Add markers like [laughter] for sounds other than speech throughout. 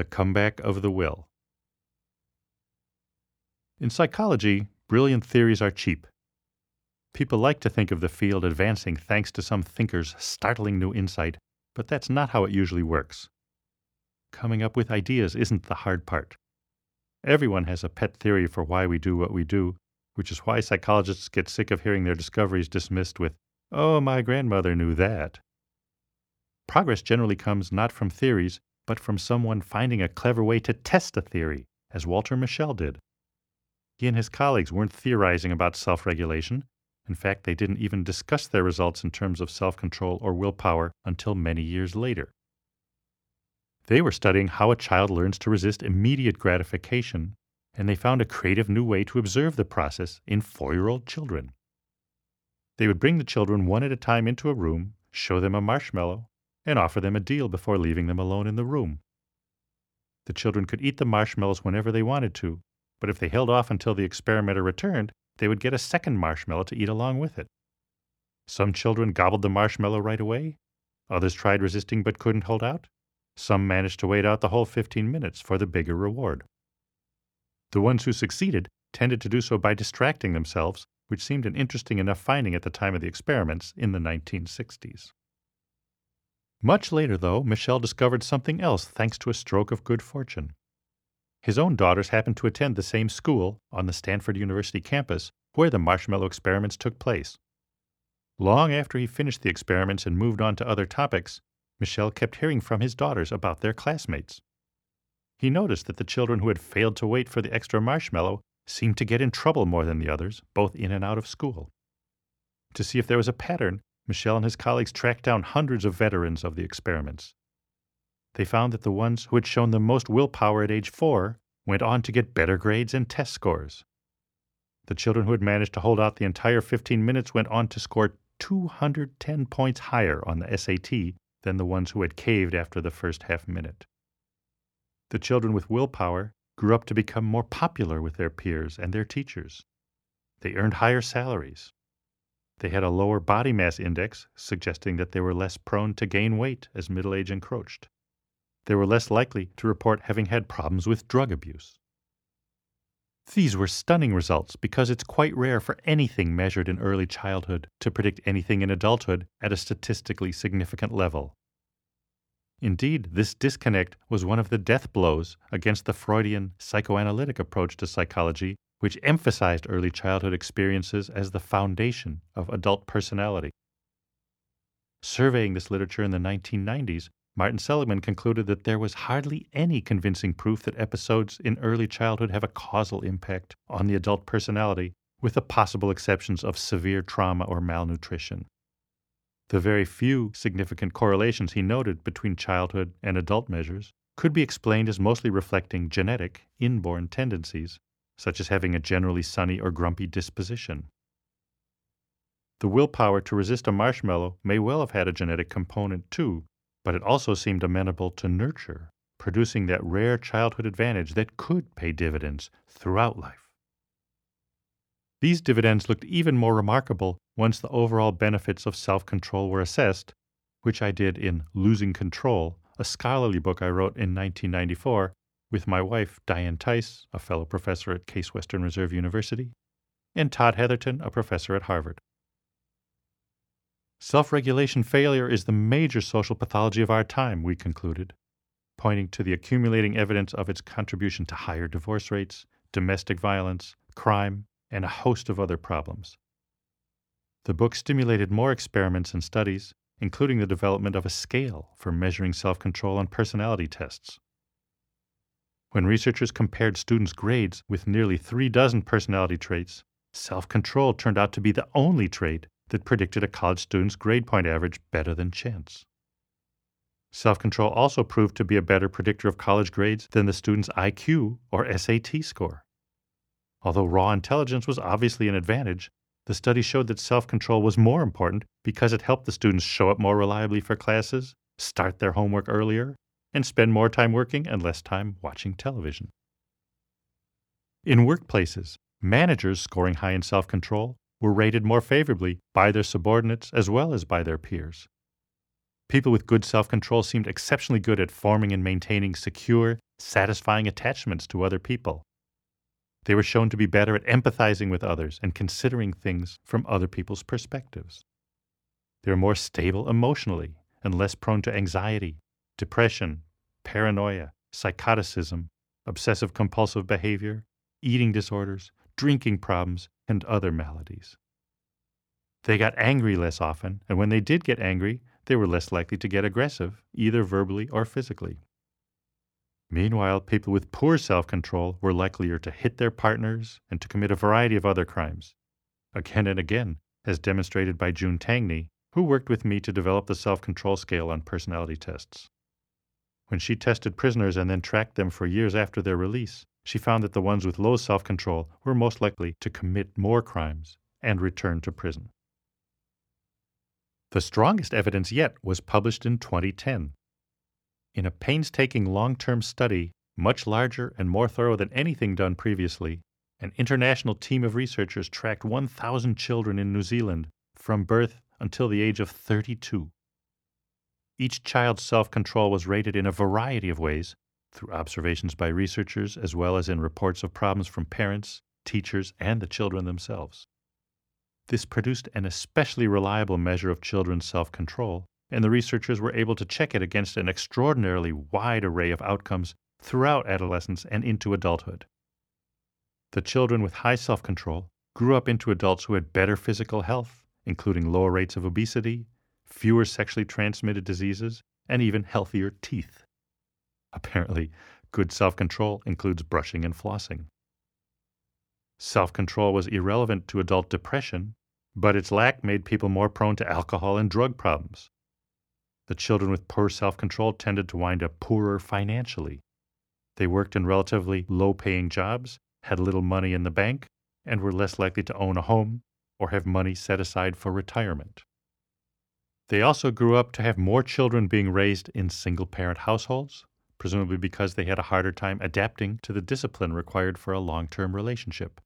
The Comeback of the Will. In psychology, brilliant theories are cheap. People like to think of the field advancing thanks to some thinker's startling new insight, but that's not how it usually works. Coming up with ideas isn't the hard part. Everyone has a pet theory for why we do what we do, which is why psychologists get sick of hearing their discoveries dismissed with, Oh, my grandmother knew that. Progress generally comes not from theories, but from someone finding a clever way to test a theory, as Walter Mischel did. He and his colleagues weren't theorizing about self regulation. In fact, they didn't even discuss their results in terms of self control or willpower until many years later. They were studying how a child learns to resist immediate gratification, and they found a creative new way to observe the process in four year old children. They would bring the children one at a time into a room, show them a marshmallow, and offer them a deal before leaving them alone in the room. The children could eat the marshmallows whenever they wanted to, but if they held off until the experimenter returned, they would get a second marshmallow to eat along with it. Some children gobbled the marshmallow right away. Others tried resisting but couldn't hold out. Some managed to wait out the whole 15 minutes for the bigger reward. The ones who succeeded tended to do so by distracting themselves, which seemed an interesting enough finding at the time of the experiments in the 1960s. Much later, though, Mischel discovered something else thanks to a stroke of good fortune. His own daughters happened to attend the same school on the Stanford University campus where the marshmallow experiments took place. Long after he finished the experiments and moved on to other topics, Mischel kept hearing from his daughters about their classmates. He noticed that the children who had failed to wait for the extra marshmallow seemed to get in trouble more than the others, both in and out of school. To see if there was a pattern, Mischel and his colleagues tracked down hundreds of veterans of the experiments. They found that the ones who had shown the most willpower at age four went on to get better grades and test scores. The children who had managed to hold out the entire 15 minutes went on to score 210 points higher on the SAT than the ones who had caved after the first half minute. The children with willpower grew up to become more popular with their peers and their teachers. They earned higher salaries. They had a lower body mass index, suggesting that they were less prone to gain weight as middle age encroached. They were less likely to report having had problems with drug abuse. These were stunning results because it's quite rare for anything measured in early childhood to predict anything in adulthood at a statistically significant level. Indeed, this disconnect was one of the death blows against the Freudian psychoanalytic approach to psychology which emphasized early childhood experiences as the foundation of adult personality. Surveying this literature in the 1990s, Martin Seligman concluded that there was hardly any convincing proof that episodes in early childhood have a causal impact on the adult personality, with the possible exceptions of severe trauma or malnutrition. The very few significant correlations he noted between childhood and adult measures could be explained as mostly reflecting genetic, inborn tendencies such as having a generally sunny or grumpy disposition. The willpower to resist a marshmallow may well have had a genetic component too, but it also seemed amenable to nurture, producing that rare childhood advantage that could pay dividends throughout life. These dividends looked even more remarkable once the overall benefits of self control were assessed, which I did in Losing Control, a scholarly book I wrote in 1994 with my wife, Diane Tice, a fellow professor at Case Western Reserve University, and Todd Heatherton, a professor at Harvard. Self regulation failure is the major social pathology of our time, we concluded, pointing to the accumulating evidence of its contribution to higher divorce rates, domestic violence, crime, and a host of other problems. The book stimulated more experiments and studies, including the development of a scale for measuring self control on personality tests. When researchers compared students' grades with nearly three dozen personality traits, self control turned out to be the only trait that predicted a college student's grade point average better than chance. Self control also proved to be a better predictor of college grades than the student's IQ or SAT score. Although raw intelligence was obviously an advantage, the study showed that self control was more important because it helped the students show up more reliably for classes, start their homework earlier, and spend more time working and less time watching television. In workplaces, managers scoring high in self control were rated more favorably by their subordinates as well as by their peers. People with good self control seemed exceptionally good at forming and maintaining secure, satisfying attachments to other people. They were shown to be better at empathizing with others and considering things from other people's perspectives. They were more stable emotionally and less prone to anxiety, depression, paranoia, psychoticism, obsessive compulsive behavior, eating disorders, drinking problems, and other maladies. They got angry less often, and when they did get angry, they were less likely to get aggressive, either verbally or physically. Meanwhile, people with poor self control were likelier to hit their partners and to commit a variety of other crimes. Again and again, as demonstrated by June Tangney, who worked with me to develop the self control scale on personality tests. When she tested prisoners and then tracked them for years after their release, she found that the ones with low self control were most likely to commit more crimes and return to prison. The strongest evidence yet was published in 2010. In a painstaking long term study, much larger and more thorough than anything done previously, an international team of researchers tracked 1,000 children in New Zealand from birth until the age of 32. Each child's self control was rated in a variety of ways through observations by researchers as well as in reports of problems from parents, teachers, and the children themselves. This produced an especially reliable measure of children's self control, and the researchers were able to check it against an extraordinarily wide array of outcomes throughout adolescence and into adulthood. The children with high self control grew up into adults who had better physical health, including lower rates of obesity, fewer sexually transmitted diseases, and even healthier teeth. Apparently, good self control includes brushing and flossing. Self control was irrelevant to adult depression but its lack made people more prone to alcohol and drug problems. The children with poor self control tended to wind up poorer financially. They worked in relatively low paying jobs, had little money in the bank, and were less likely to own a home or have money set aside for retirement. They also grew up to have more children being raised in single parent households, presumably because they had a harder time adapting to the discipline required for a long term relationship.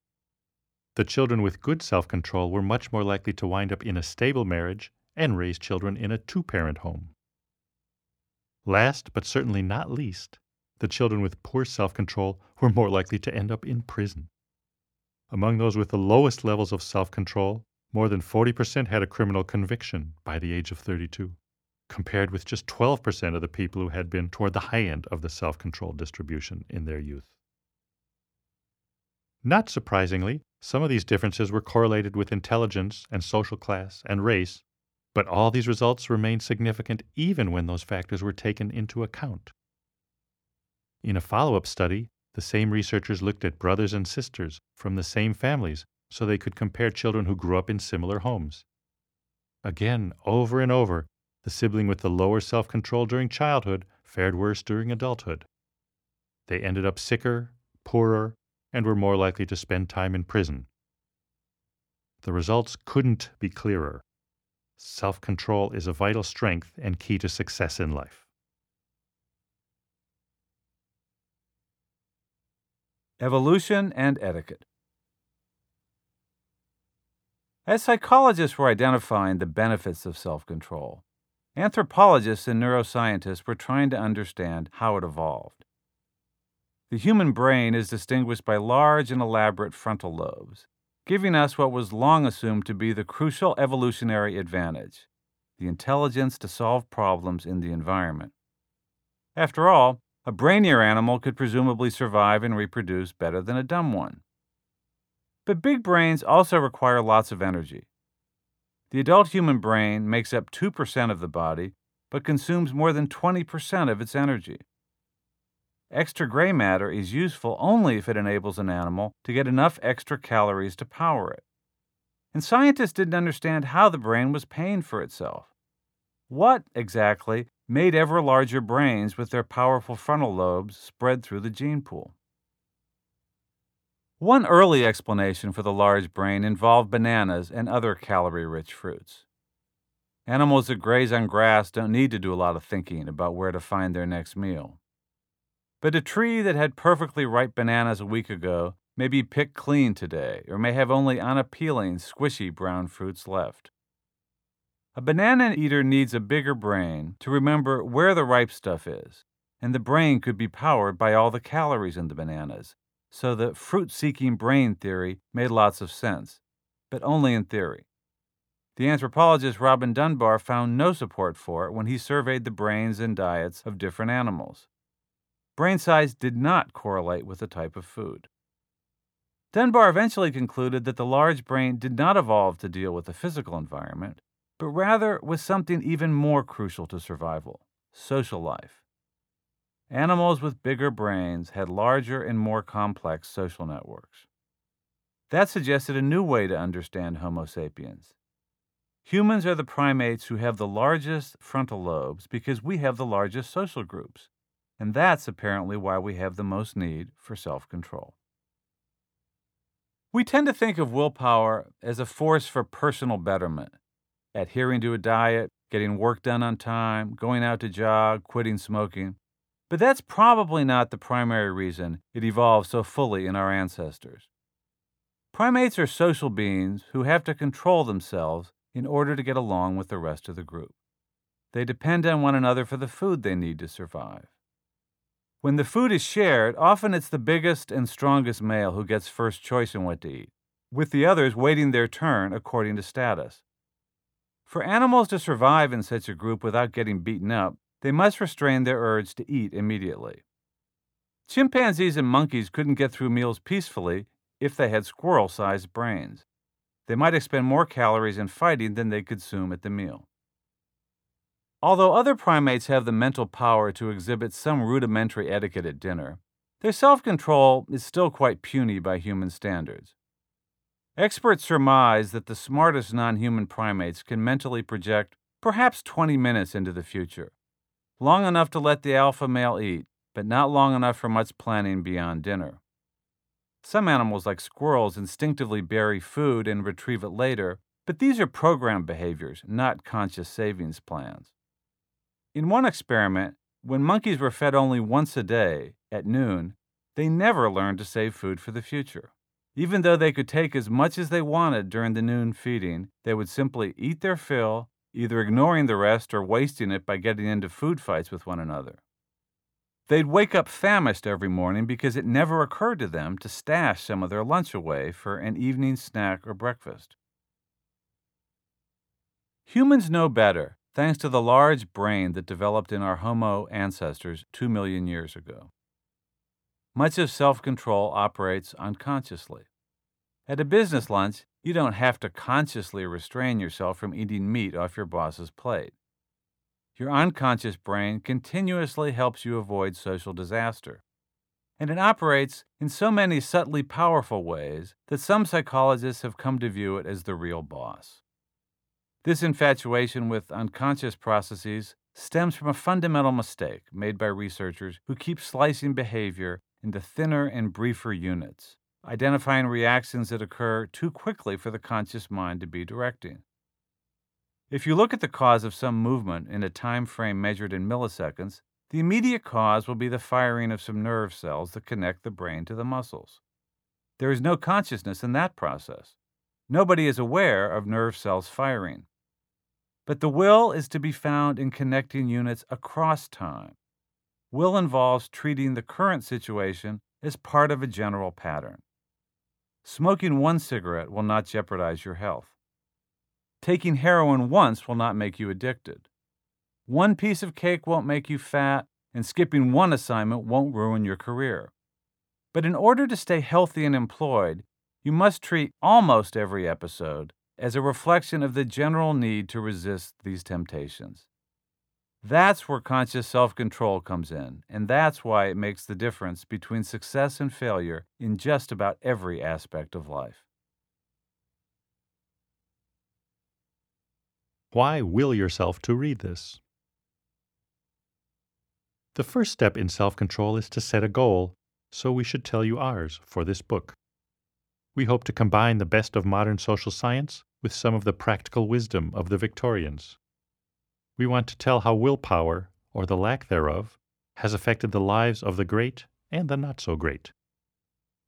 The children with good self control were much more likely to wind up in a stable marriage and raise children in a two parent home. Last, but certainly not least, the children with poor self control were more likely to end up in prison. Among those with the lowest levels of self control, more than 40% had a criminal conviction by the age of 32, compared with just 12% of the people who had been toward the high end of the self control distribution in their youth. Not surprisingly, some of these differences were correlated with intelligence and social class and race, but all these results remained significant even when those factors were taken into account. In a follow up study, the same researchers looked at brothers and sisters from the same families so they could compare children who grew up in similar homes. Again, over and over, the sibling with the lower self control during childhood fared worse during adulthood. They ended up sicker, poorer, and were more likely to spend time in prison. The results couldn't be clearer. Self control is a vital strength and key to success in life. Evolution and Etiquette As psychologists were identifying the benefits of self control, anthropologists and neuroscientists were trying to understand how it evolved. The human brain is distinguished by large and elaborate frontal lobes, giving us what was long assumed to be the crucial evolutionary advantage the intelligence to solve problems in the environment. After all, a brainier animal could presumably survive and reproduce better than a dumb one. But big brains also require lots of energy. The adult human brain makes up 2% of the body, but consumes more than 20% of its energy. Extra gray matter is useful only if it enables an animal to get enough extra calories to power it. And scientists didn't understand how the brain was paying for itself. What, exactly, made ever larger brains with their powerful frontal lobes spread through the gene pool? One early explanation for the large brain involved bananas and other calorie rich fruits. Animals that graze on grass don't need to do a lot of thinking about where to find their next meal. But a tree that had perfectly ripe bananas a week ago may be picked clean today, or may have only unappealing, squishy brown fruits left. A banana eater needs a bigger brain to remember where the ripe stuff is, and the brain could be powered by all the calories in the bananas. So the fruit seeking brain theory made lots of sense, but only in theory. The anthropologist Robin Dunbar found no support for it when he surveyed the brains and diets of different animals. Brain size did not correlate with the type of food. Dunbar eventually concluded that the large brain did not evolve to deal with the physical environment, but rather with something even more crucial to survival social life. Animals with bigger brains had larger and more complex social networks. That suggested a new way to understand Homo sapiens. Humans are the primates who have the largest frontal lobes because we have the largest social groups, and that's apparently why we have the most need for self control. We tend to think of willpower as a force for personal betterment, adhering to a diet, getting work done on time, going out to jog, quitting smoking. But that's probably not the primary reason it evolved so fully in our ancestors. Primates are social beings who have to control themselves in order to get along with the rest of the group. They depend on one another for the food they need to survive. When the food is shared, often it's the biggest and strongest male who gets first choice in what to eat, with the others waiting their turn according to status. For animals to survive in such a group without getting beaten up, they must restrain their urge to eat immediately. Chimpanzees and monkeys couldn't get through meals peacefully if they had squirrel sized brains they might expend more calories in fighting than they consume at the meal. Although other primates have the mental power to exhibit some rudimentary etiquette at dinner, their self control is still quite puny by human standards. Experts surmise that the smartest non human primates can mentally project perhaps 20 minutes into the future, long enough to let the alpha male eat, but not long enough for much planning beyond dinner. Some animals, like squirrels, instinctively bury food and retrieve it later, but these are programmed behaviors, not conscious savings plans. In one experiment, when monkeys were fed only once a day, at noon, they never learned to save food for the future. Even though they could take as much as they wanted during the noon feeding, they would simply eat their fill, either ignoring the rest or wasting it by getting into food fights with one another. They'd wake up famished every morning because it never occurred to them to stash some of their lunch away for an evening snack or breakfast. Humans know better, thanks to the large brain that developed in our Homo ancestors two million years ago. Much of self control operates unconsciously. At a business lunch, you don't have to consciously restrain yourself from eating meat off your boss's plate your unconscious brain continuously helps you avoid social disaster. And it operates in so many subtly powerful ways that some psychologists have come to view it as the real boss. This infatuation with unconscious processes stems from a fundamental mistake made by researchers who keep slicing behavior into thinner and briefer units, identifying reactions that occur too quickly for the conscious mind to be directing. If you look at the cause of some movement in a time frame measured in milliseconds, the immediate cause will be the firing of some nerve cells that connect the brain to the muscles. There is no consciousness in that process. Nobody is aware of nerve cells firing. But the will is to be found in connecting units across time. Will involves treating the current situation as part of a general pattern. Smoking one cigarette will not jeopardize your health. Taking heroin once will not make you addicted. One piece of cake won't make you fat, and skipping one assignment won't ruin your career. But in order to stay healthy and employed, you must treat almost every episode as a reflection of the general need to resist these temptations. That's where conscious self control comes in, and that's why it makes the difference between success and failure in just about every aspect of life. Why will yourself to read this? The first step in self control is to set a goal, so we should tell you ours for this book. We hope to combine the best of modern social science with some of the practical wisdom of the Victorians. We want to tell how willpower, or the lack thereof, has affected the lives of the great and the not so great.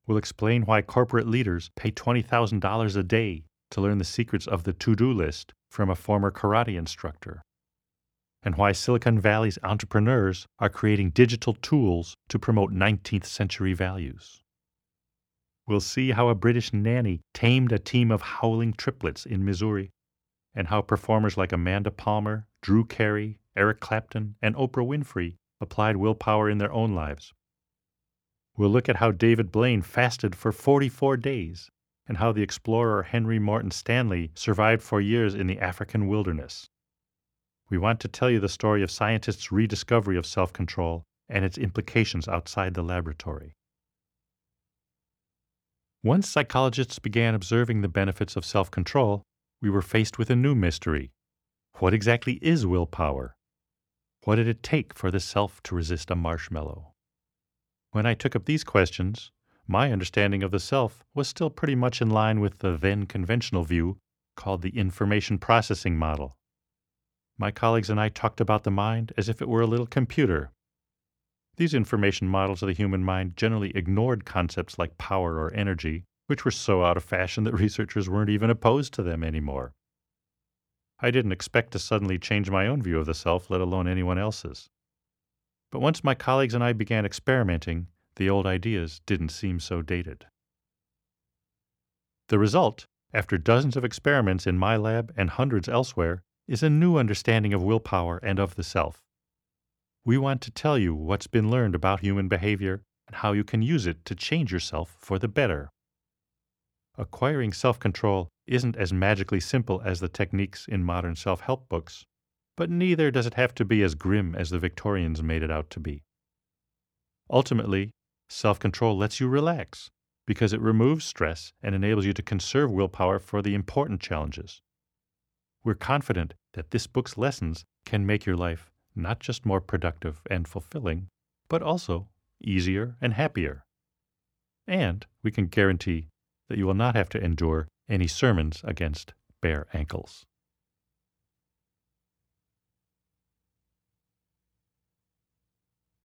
We'll explain why corporate leaders pay $20,000 a day to learn the secrets of the to do list from a former karate instructor. and why Silicon Valley's entrepreneurs are creating digital tools to promote 19th century values. We'll see how a British nanny tamed a team of howling triplets in Missouri, and how performers like Amanda Palmer, Drew Carey, Eric Clapton, and Oprah Winfrey applied willpower in their own lives. We'll look at how David Blaine fasted for 44 days, and how the explorer Henry Morton Stanley survived for years in the African wilderness. We want to tell you the story of scientists' rediscovery of self control and its implications outside the laboratory. Once psychologists began observing the benefits of self control, we were faced with a new mystery. What exactly is willpower? What did it take for the self to resist a marshmallow? When I took up these questions, my understanding of the self was still pretty much in line with the then conventional view called the information processing model. My colleagues and I talked about the mind as if it were a little computer. These information models of the human mind generally ignored concepts like power or energy, which were so out of fashion that [laughs] researchers weren't even opposed to them anymore. I didn't expect to suddenly change my own view of the self, let alone anyone else's. But once my colleagues and I began experimenting, the old ideas didn't seem so dated. The result, after dozens of experiments in my lab and hundreds elsewhere, is a new understanding of willpower and of the self. We want to tell you what's been learned about human behavior and how you can use it to change yourself for the better. Acquiring self control isn't as magically simple as the techniques in modern self help books, but neither does it have to be as grim as the Victorians made it out to be. Ultimately, self control lets you relax because it removes stress and enables you to conserve willpower for the important challenges. We're confident that this book's lessons can make your life not just more productive and fulfilling, but also easier and happier. And we can guarantee that you will not have to endure any sermons against bare ankles.